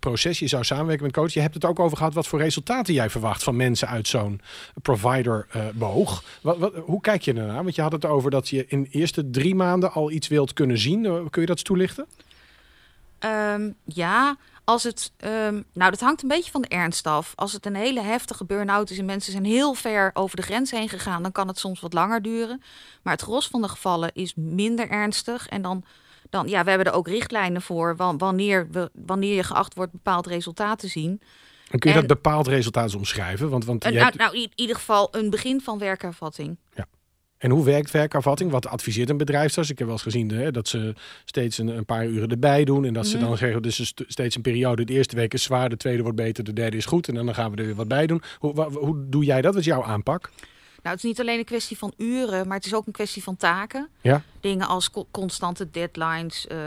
proces proces, je zou samenwerken met coach. Je hebt het ook over gehad wat voor resultaten jij verwacht van mensen uit zo'n provider-boog. Uh, wat, wat, hoe kijk je ernaar? Want je had het over dat je in de eerste drie maanden al iets wilt kunnen zien. Uh, kun je dat toelichten? Um, ja, als het, um, nou, dat hangt een beetje van de ernst af. Als het een hele heftige burn-out is en mensen zijn heel ver over de grens heen gegaan, dan kan het soms wat langer duren. Maar het gros van de gevallen is minder ernstig. En dan dan, ja, we hebben er ook richtlijnen voor wanneer, we, wanneer je geacht wordt bepaald resultaat te zien. En kun je dat bepaald resultaat omschrijven? Want, want een, je hebt... nou, in ieder geval een begin van werkervatting. Ja. En hoe werkt werkervatting? Wat adviseert een bedrijfsarts? Ik heb wel eens gezien hè, dat ze steeds een, een, paar uren erbij doen. En dat ze mhm. dan zeggen, dus steeds een periode. De eerste week is zwaar, de tweede wordt beter, de derde is goed. En dan gaan we er weer wat bij doen. Hoe, hoe doe jij dat? Wat is jouw aanpak? Nou, het is niet alleen een kwestie van uren, maar het is ook een kwestie van taken. Ja. Dingen als co constante deadlines, uh,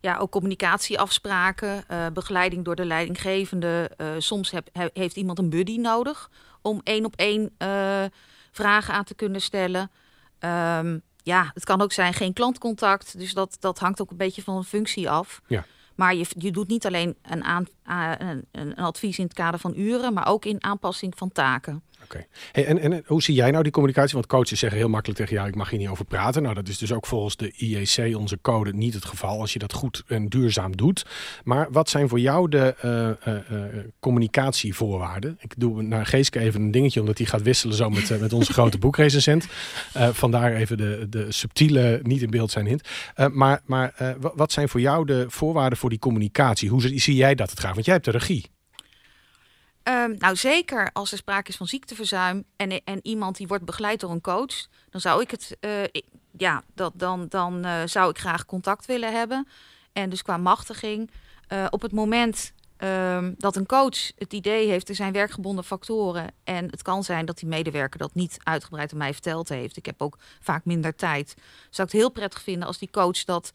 ja, ook communicatieafspraken, uh, begeleiding door de leidinggevende. Uh, soms heb, he, heeft iemand een buddy nodig om één op één vragen aan te kunnen stellen. Um, ja, het kan ook zijn geen klantcontact, dus dat, dat hangt ook een beetje van een functie af. Ja. Maar je, je doet niet alleen een, aan, een, een advies in het kader van uren, maar ook in aanpassing van taken. Oké. Hey, en, en hoe zie jij nou die communicatie? Want coaches zeggen heel makkelijk tegen jou, ik mag hier niet over praten. Nou, dat is dus ook volgens de IEC, onze code, niet het geval als je dat goed en duurzaam doet. Maar wat zijn voor jou de uh, uh, communicatievoorwaarden? Ik doe naar Geeske even een dingetje, omdat hij gaat wisselen zo met, met onze grote boekrecensent. vandaar even de, de subtiele, niet in beeld zijn hint. maar maar wat zijn voor jou de voorwaarden voor die communicatie? Hoe zie jij dat het gaat? Want jij hebt de regie. Um, nou, zeker als er sprake is van ziekteverzuim en, en iemand die wordt begeleid door een coach, dan zou ik het. Uh, ja, dat, dan, dan zou ik graag contact willen hebben. En dus qua machtiging. op het moment Ehm, dat een coach het idee heeft, er zijn werkgebonden factoren. En het kan zijn dat die medewerker dat niet uitgebreid aan mij verteld heeft. Ik heb ook vaak minder tijd. Zou ik het heel prettig vinden als die coach dat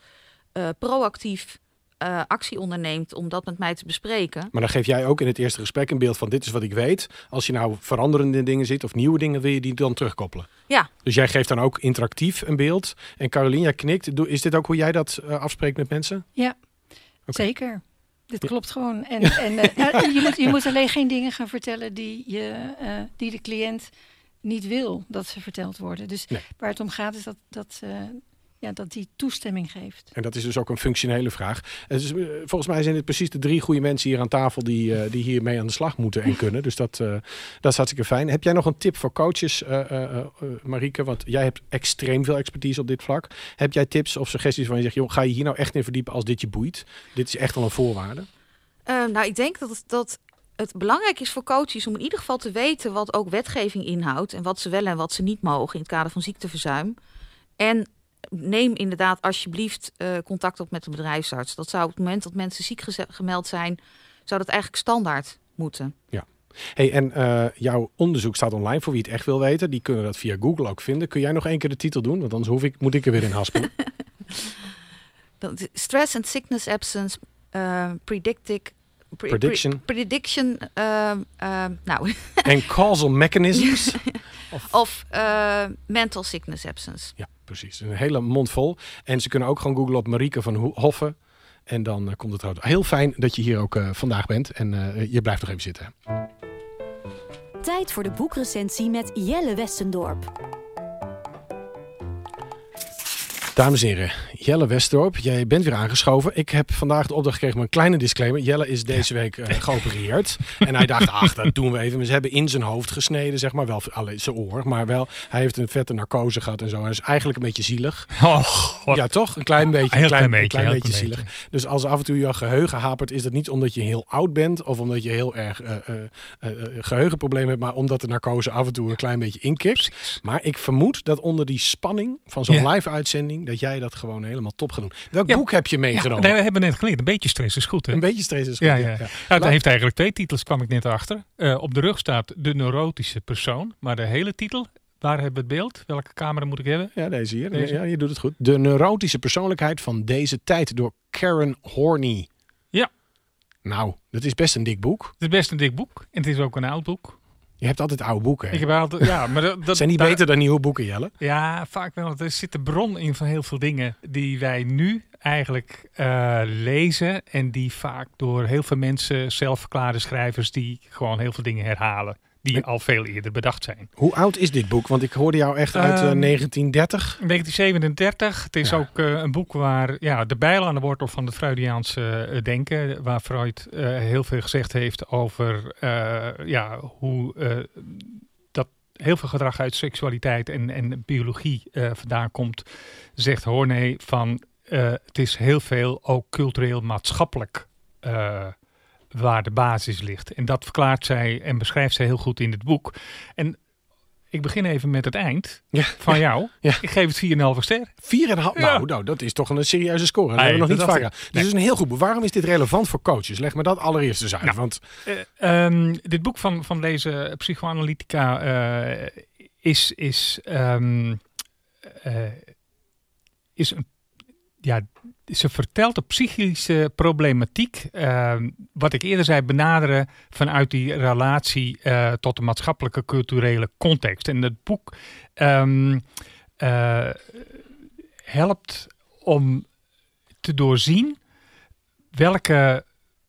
proactief uh, actie onderneemt om dat met mij te bespreken. Maar dan geef jij ook in het eerste gesprek een beeld van dit is wat ik weet. Als je nou veranderende dingen ziet of nieuwe dingen, wil je die dan terugkoppelen? Ja. Dus jij geeft dan ook interactief een beeld. En Caroline, knikt. Is dit ook hoe jij dat uh, afspreekt met mensen? Ja, zeker. Dit klopt gewoon. En, en uh, je, moet, je moet alleen geen dingen gaan vertellen die, je, uh, die de cliënt niet wil dat ze verteld worden. Dus waar het om gaat is dat, dat, uh, ja, dat die toestemming geeft. En dat is dus ook een functionele vraag. Dus, volgens mij zijn het precies de drie goede mensen hier aan tafel die, die hiermee aan de slag moeten en kunnen. Dus dat, dat is hartstikke fijn. Heb jij nog een tip voor coaches, Marieke? Want jij hebt extreem veel expertise op dit vlak. Heb jij tips of suggesties van je zegt, joh, ga je hier nou echt in verdiepen als dit je boeit? Dit is echt wel een voorwaarde. Uh, nou, ik denk dat het, dat het belangrijk is voor coaches om in ieder geval te weten wat ook wetgeving inhoudt en wat ze wel en wat ze niet mogen in het kader van ziekteverzuim. En neem inderdaad alsjeblieft uh, contact op met de bedrijfsarts. Dat zou op het moment dat mensen ziek gemeld zijn, zou dat eigenlijk standaard moeten. Ja. Hey, en uh, jouw onderzoek staat online voor wie het echt wil weten. Die kunnen dat via Google ook vinden. Kun jij nog één keer de titel doen? Want anders hoef ik, moet ik er weer in haspelen. Stress and sickness absence uh, prediction. prediction, uh, uh, nou. En causal mechanisms. of of uh, mental sickness absence. Ja, precies. Een hele mond vol. En ze kunnen ook gewoon googlen op Marieke van Hoffen. En dan uh, komt het uit. Heel fijn dat je hier ook uh, vandaag bent. En uh, je blijft nog even zitten. Tijd voor de boekrecensie met Jelle Westendorp. Dames en heren, Jelle Westdorp, jij bent weer aangeschoven. Ik heb vandaag de opdracht gekregen met een kleine disclaimer. Jelle is deze week uh, geopereerd. en hij dacht, ach, dat doen we even. Maar ze hebben in zijn hoofd gesneden, zeg maar. Wel alleen zijn oor, maar wel. Hij heeft een vette narcose gehad en zo. Hij is eigenlijk een beetje zielig. Ja, toch? Een klein beetje. Een klein, beetje, klein beetje zielig. Dus als af en toe je geheugen hapert, is dat niet omdat je heel oud bent. Of omdat je heel erg uh, uh, geheugenproblemen hebt. Maar omdat de narcose af en toe een klein beetje inkikt. Maar ik vermoed dat onder die spanning van zo'n live uitzending dat jij dat gewoon helemaal top gaat doen. Welk boek heb je meegenomen? Ja, we hebben net geleerd. Een beetje stress is goed. Hè? Een beetje stress is goed. Ja, ja. ja. het heeft eigenlijk twee titels, kwam ik net achter. Uh, op de rug staat De Neurotische Persoon. Maar de hele titel, waar hebben we het beeld? Welke camera moet ik hebben? Ja, deze hier. Deze. Ja, je doet het goed. De Neurotische Persoonlijkheid van deze tijd door Karen Horney. Ja. Nou, dat is best een dik boek. Het is best een dik boek. En het is ook een oud boek. Je hebt altijd oude boeken. Ik heb altijd, ja, maar dat, dat zijn niet beter dan nieuwe boeken, Jelle? Ja, vaak wel. Er zit de bron in van heel veel dingen die wij nu eigenlijk uh, lezen en die vaak door heel veel mensen, zelfverklaarde schrijvers, die gewoon heel veel dingen herhalen die al veel eerder bedacht zijn. Hoe oud is dit boek? Want ik hoorde jou echt uit uh, 1930. 1937. Het is ja. ook uh, een boek waar ja, de bijl aan de wortel van het Freudiaanse uh, denken, waar Freud heel veel gezegd heeft over ja, hoe dat heel veel gedrag uit seksualiteit en, en biologie vandaan komt, zegt Horney van het is heel veel ook cultureel maatschappelijk waar de basis ligt. En dat verklaart zij en beschrijft zij heel goed in het boek. En ik begin even met het eind ja, van jou. Ja. Ik geef het 4,5 ster. 4,5? Nou, nou, dat is toch een serieuze score. Dat hebben we nog niet vaker. Dus nee. is een heel goed boek. Waarom is dit relevant voor coaches? Leg me dat allereerst eens uit. Nou, want... Uh, um, dit boek van, van deze psychoanalytica uh, is, is, um, uh, is een ja, ze vertelt de psychische problematiek, uh, wat ik eerder zei, benaderen vanuit die relatie uh, tot de maatschappelijke culturele context. En het boek um, uh, helpt om te doorzien welke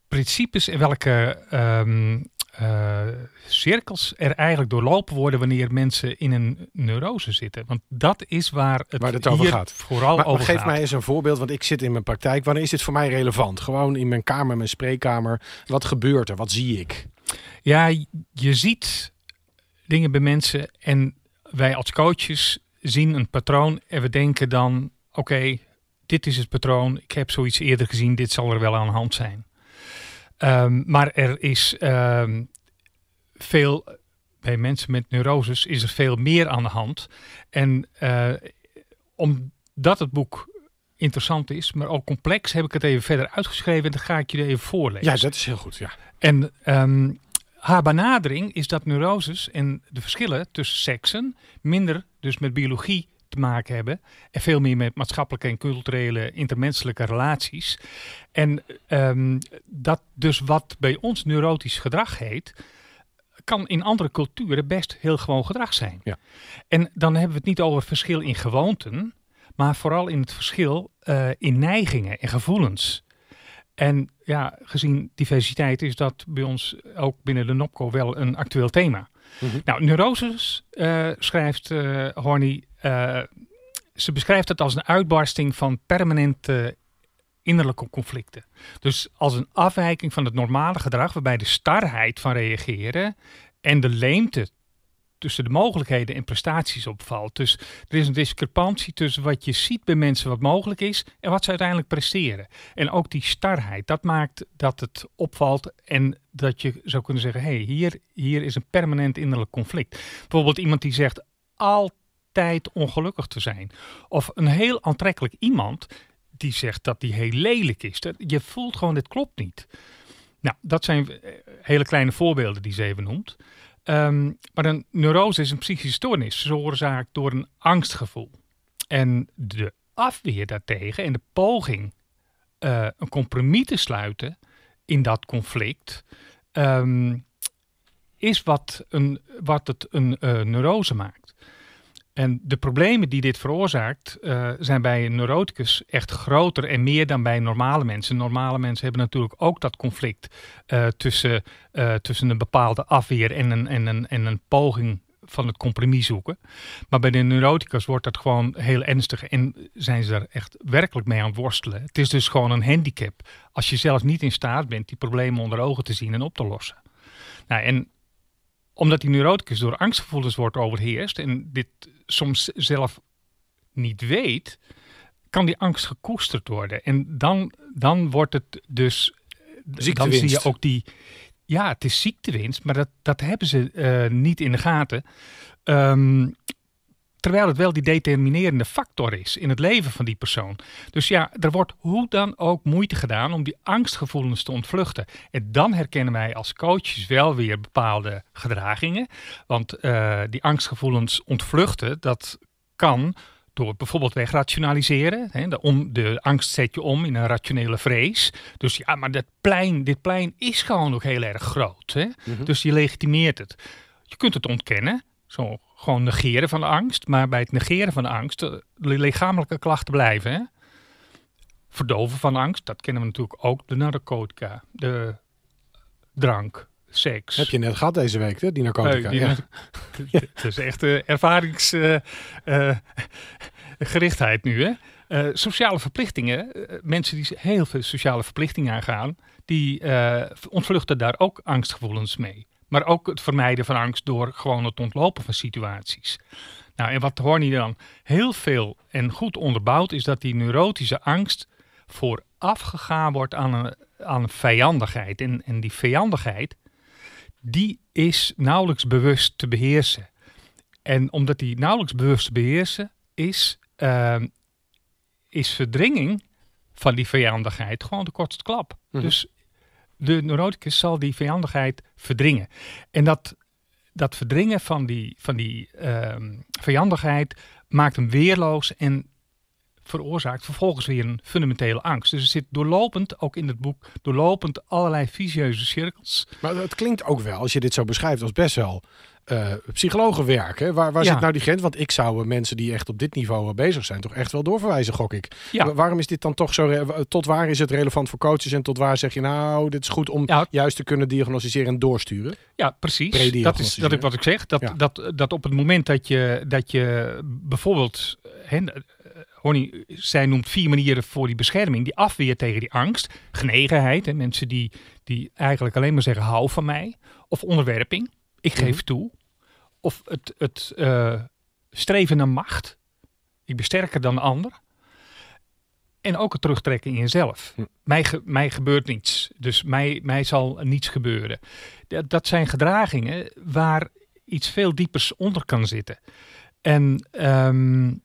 principes en welke um, uh, cirkels er eigenlijk doorlopen worden wanneer mensen in een neurose zitten. Want dat is waar het, waar het over gaat. Vooral maar, over geef gaat. mij eens een voorbeeld, want ik zit in mijn praktijk. Wanneer is dit voor mij relevant? Gewoon in mijn kamer, mijn spreekkamer. Wat gebeurt er? Wat zie ik? Ja, je ziet dingen bij mensen en wij als coaches zien een patroon en we denken dan: oké, okay, dit is het patroon. Ik heb zoiets eerder gezien. Dit zal er wel aan de hand zijn. Um, maar er is um, veel, bij mensen met neuroses is er veel meer aan de hand. En uh, omdat het boek interessant is, maar ook complex, heb ik het even verder uitgeschreven en dan ga ik je even voorlezen. Ja, dat is heel goed. Ja. En ehm, haar benadering is dat neuroses en de verschillen tussen seksen minder dus met biologie te maken hebben en veel meer met maatschappelijke en culturele intermenselijke relaties. En ehm, dat dus wat bij ons neurotisch gedrag heet, kan in andere culturen best heel gewoon gedrag zijn. Ja. En dan hebben we het niet over verschil in gewoonten, maar vooral in het verschil uh, in neigingen en gevoelens. En ja, gezien diversiteit is dat bij ons ook binnen de NOPCO wel een actueel thema. Mm Nou, neuroses uh, schrijft uh, Horny, ze beschrijft het als een uitbarsting van permanente innerlijke conflicten. Dus als een afwijking van het normale gedrag, waarbij de starheid van reageren en de leemte tussen de mogelijkheden en prestaties opvalt. Dus er is een discrepantie tussen wat je ziet bij mensen wat mogelijk is en wat ze uiteindelijk presteren. En ook die starheid, dat maakt dat het opvalt en dat je zou kunnen zeggen, hé, hey, hier, hier is een permanent innerlijk conflict. Bijvoorbeeld iemand die zegt altijd ongelukkig te zijn. Of een heel aantrekkelijk iemand die zegt dat die heel lelijk is. Je voelt gewoon, dit klopt niet. Nou, dat zijn hele kleine voorbeelden die ze even noemt. Ehm, maar een neurose is een psychische stoornis, veroorzaakt door een angstgevoel. En de afweer daartegen en de poging uh, een compromis te sluiten in dat conflict, um, is wat, een, wat het een uh, neurose maakt. En de problemen die dit veroorzaakt uh, zijn bij een neuroticus echt groter en meer dan bij normale mensen. Normale mensen hebben natuurlijk ook dat conflict uh, tussen, uh, tussen een bepaalde afweer en een, en, een, en een poging van het compromis zoeken. Maar bij de neuroticus wordt dat gewoon heel ernstig en zijn ze er echt werkelijk mee aan het worstelen. Het is dus gewoon een handicap als je zelf niet in staat bent die problemen onder ogen te zien en op te lossen. Nou, en omdat die neuroticus door angstgevoelens wordt overheerst en dit soms zelf niet weet, kan die angst gekoesterd worden. En dan, dan wordt het dus. Dan zie je ook die. Ja, het is ziektewinst, maar dat, dat hebben ze uh, niet in de gaten. Um, terwijl het wel die determinerende factor is in het leven van die persoon. Dus ja, er wordt hoe dan ook moeite gedaan om die angstgevoelens te ontvluchten. En dan herkennen wij als coaches wel weer bepaalde gedragingen. Want uh, die angstgevoelens ontvluchten, dat kan door bijvoorbeeld wegrationaliseren. Hè, de, om, de angst zet je om in een rationele vrees. Dus ja, maar dat plein, dit plein is gewoon nog heel erg groot. Hè? Mm -hmm. Dus je legitimeert het. Je kunt het ontkennen. Zo gewoon negeren van de angst. Maar bij het negeren van de angst, de lichamelijke klachten blijven. Hè? Verdoven van angst, dat kennen we natuurlijk ook. De narcotica, de drank, seks. Heb je net gehad deze week, hè, die narcotica? Ja. Het is echt uh, ervaringsgerichtheid uh, uh, nu, hè? Sociale verplichtingen, mensen die heel veel sociale verplichtingen aangaan, die ontvluchten daar ook angstgevoelens mee. Maar ook het vermijden van angst door gewoon het ontlopen van situaties. Nou, en wat Horny dan heel veel en goed onderbouwt, is dat die neurotische angst voorafgegaan wordt aan een, aan een vijandigheid. En, en die vijandigheid, die is nauwelijks bewust te beheersen. En omdat die nauwelijks bewust te beheersen is, uh, is verdringing van die vijandigheid gewoon de kortste klap. Mm -hmm. Dus de neuroticus zal die vijandigheid verdringen. En dat, dat verdringen van die, van die uh, vijandigheid maakt hem weerloos en veroorzaakt vervolgens weer een fundamentele angst. Dus er zit doorlopend, ook in het boek, doorlopend allerlei visieuze cirkels. Maar het klinkt ook wel, als je dit zo beschrijft, als best wel uh, psychologen werken. Waar, waar ja. zit nou die grens? Want ik zou uh, mensen die echt op dit niveau uh, bezig zijn, toch echt wel doorverwijzen, gok ik. Ja. Waarom is dit dan toch zo? Tot waar is het relevant voor coaches en tot waar zeg je nou, dit is goed om ja. juist te kunnen diagnosticeren en doorsturen? Ja, precies. Dat is, dat is wat ik zeg. Dat, dat, dat op het moment dat je, dat je bijvoorbeeld. Hè, Zij noemt vier manieren voor die bescherming. Die afweer tegen die angst. Genegenheid. Hè, mensen die, die eigenlijk alleen maar zeggen hou van mij. Of onderwerping. Ik geef mm-hmm. toe. Of het, het uh, streven naar macht. Ik ben sterker dan de ander. En ook het terugtrekken in jezelf. Hm. Mij, ge, mij gebeurt niets. Dus mij, mij zal niets gebeuren. Dat, dat zijn gedragingen waar iets veel diepers onder kan zitten. En um,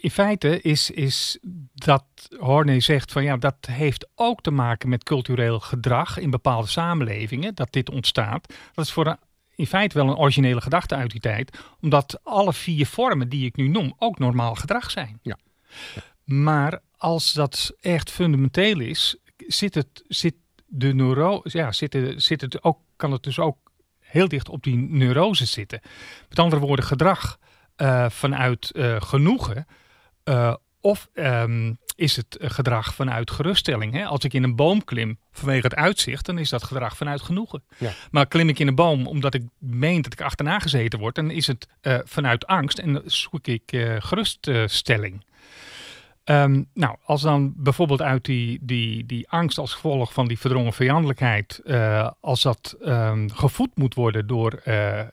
in feite is, is dat Horney zegt van ja, dat heeft ook te maken met cultureel gedrag in bepaalde samenlevingen, dat dit ontstaat. Dat is voor een, in feite wel een originele gedachte uit die tijd, omdat alle vier vormen die ik nu noem ook normaal gedrag zijn. Ja. Maar als dat echt fundamenteel is, zit het, zit de neuro, ja, zit, het, zit het ook, kan het dus ook heel dicht op die neurose zitten. Met andere woorden, gedrag uh, vanuit uh, genoegen. Uh, of um, is het gedrag vanuit geruststelling. Hè? Als ik in een boom klim vanwege het uitzicht, dan is dat gedrag vanuit genoegen. Ja. Maar klim ik in een boom omdat ik meen dat ik achterna gezeten word, dan is het vanuit angst en zoek ik geruststelling. Um, nou, als dan bijvoorbeeld uit die, die, die angst als gevolg van die verdrongen vijandelijkheid, uh, als dat um, gevoed moet worden door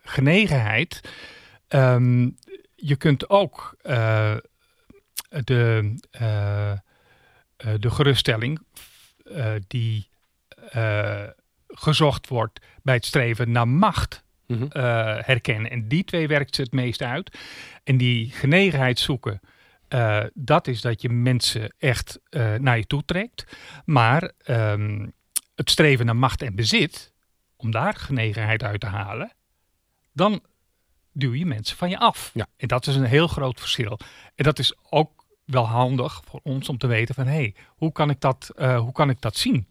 genegenheid, je kunt ook de, de geruststelling die gezocht wordt bij het streven naar macht -hmm. herkennen. En die twee werkt ze het meest uit. En die genegenheid zoeken uh, dat is dat je mensen echt uh, naar je toe trekt. Maar um, het streven naar macht en bezit, om daar genegenheid uit te halen, dan duw je mensen van je af. Ja. En dat is een heel groot verschil. En dat is ook wel handig voor ons om te weten van hé, hey, hoe, kan ik dat, uh, hoe kan ik dat zien?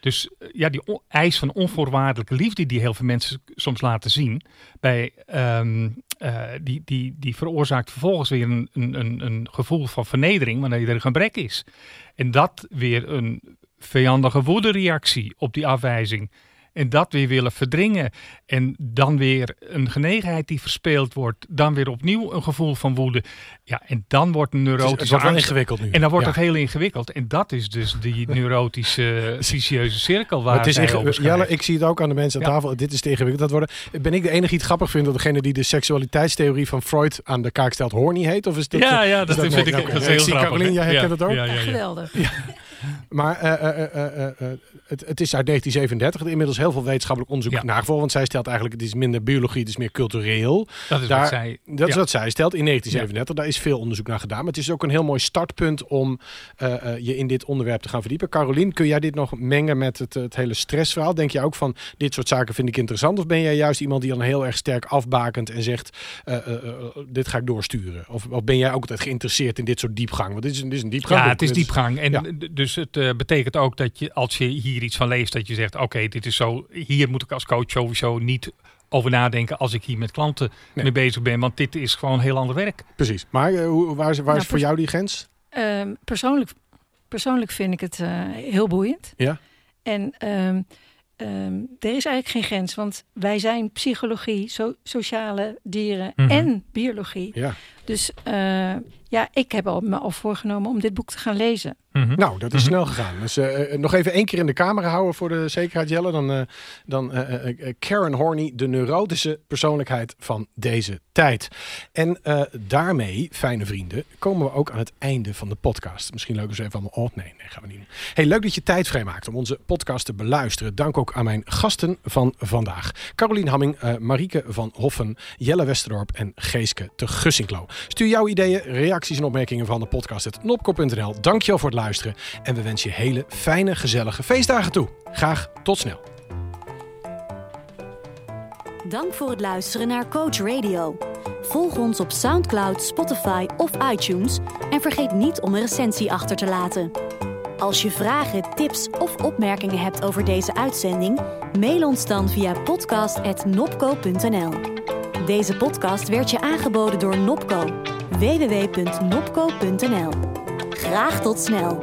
Dus ja, die eis van onvoorwaardelijke liefde die heel veel mensen soms laten zien, bij um, uh, die, die, die veroorzaakt vervolgens weer een, een, een gevoel van vernedering wanneer er een gebrek is. En dat weer een vijandige woedereactie op die afwijzing. En dat weer willen verdringen. En dan weer een genegenheid die verspeeld wordt. Dan weer opnieuw een gevoel van woede. Ja, en dan wordt een neurotische Het wordt wel ingewikkeld nu. En dan wordt het heel ingewikkeld. En dat is dus die neurotische, vicieuze cirkel waar het is ingewikkeld. Jelle, ik zie het ook aan de mensen aan tafel. Dit is te ingewikkeld. Dat worden. Ben ik de enige die het grappig vindt dat degene die de seksualiteitstheorie van Freud aan de kaak stelt, horny heet? Of is dit, ja, ja, dat, dat vind ik, heel grappig. Caroline, jij herkent het ook? Ja, geweldig. Maar uh, uh, het, het, is uit 1937. Er inmiddels heel veel wetenschappelijk onderzoek ja. nagevolgd. Want zij stelt eigenlijk, het is minder biologie, het is meer cultureel. Dat is, Daar, wat, zij, dat is wat zij stelt in 1937. Daar is veel onderzoek naar gedaan. Maar het is ook een heel mooi startpunt om je in dit onderwerp te gaan verdiepen. Carolien, kun jij dit nog mengen met het, het hele stressverhaal? Denk je ook van, dit soort zaken vind ik interessant? Of ben jij juist iemand die dan heel erg sterk afbakent en zegt, dit ga ik doorsturen? Of, of, ben jij ook altijd geïnteresseerd in dit soort diepgang? Want dit is, dit is een diepgang. Ja, het is diepgang. En dus het uh, betekent ook dat je, als je hier iets van leest, dat je zegt: Oké, dit is zo. Hier moet ik als coach sowieso niet over nadenken als ik hier met klanten mee bezig ben. Want dit is gewoon heel ander werk. Precies. Maar uh, hoe, waar is, waar nou, is voor jou die grens? Uh, persoonlijk, persoonlijk vind ik het uh, heel boeiend. Ja. En ehm, ehm, er is eigenlijk geen grens, want wij zijn psychologie, so sociale dieren mm -hmm. en biologie. Ja. Dus uh, ja, ik heb al me al voorgenomen om dit boek te gaan lezen. Mm -hmm. Nou, dat is mm -hmm. snel gegaan. Dus uh, nog even één keer in de camera houden voor de zekerheid, Jelle. Dan, uh, dan Karen Horney, de neurotische persoonlijkheid van deze tijd. En daarmee, fijne vrienden, komen we ook aan het einde van de podcast. Misschien leuk eens even allemaal... Oh, nee, nee, gaan we niet doen. Hey, leuk dat je tijd vrijmaakt om onze podcast te beluisteren. Dank ook aan mijn gasten van vandaag. Carolien Hamming, Marieke van Hoffen, Jelle Westerdorp en Geeske te Gussinklo. Stuur jouw ideeën, reacties en opmerkingen van de podcast nopco.nl. Dankjewel voor het luisteren en we wensen je hele fijne, gezellige feestdagen toe. Graag tot snel. Dank voor het luisteren naar Coach Radio. Volg ons op SoundCloud, Spotify of iTunes en vergeet niet om een recensie achter te laten. Als je vragen, tips of opmerkingen hebt over deze uitzending, mail ons dan via podcast.nopco.nl. Deze podcast werd je aangeboden door Nopco. www.nopco.nl. Graag tot snel.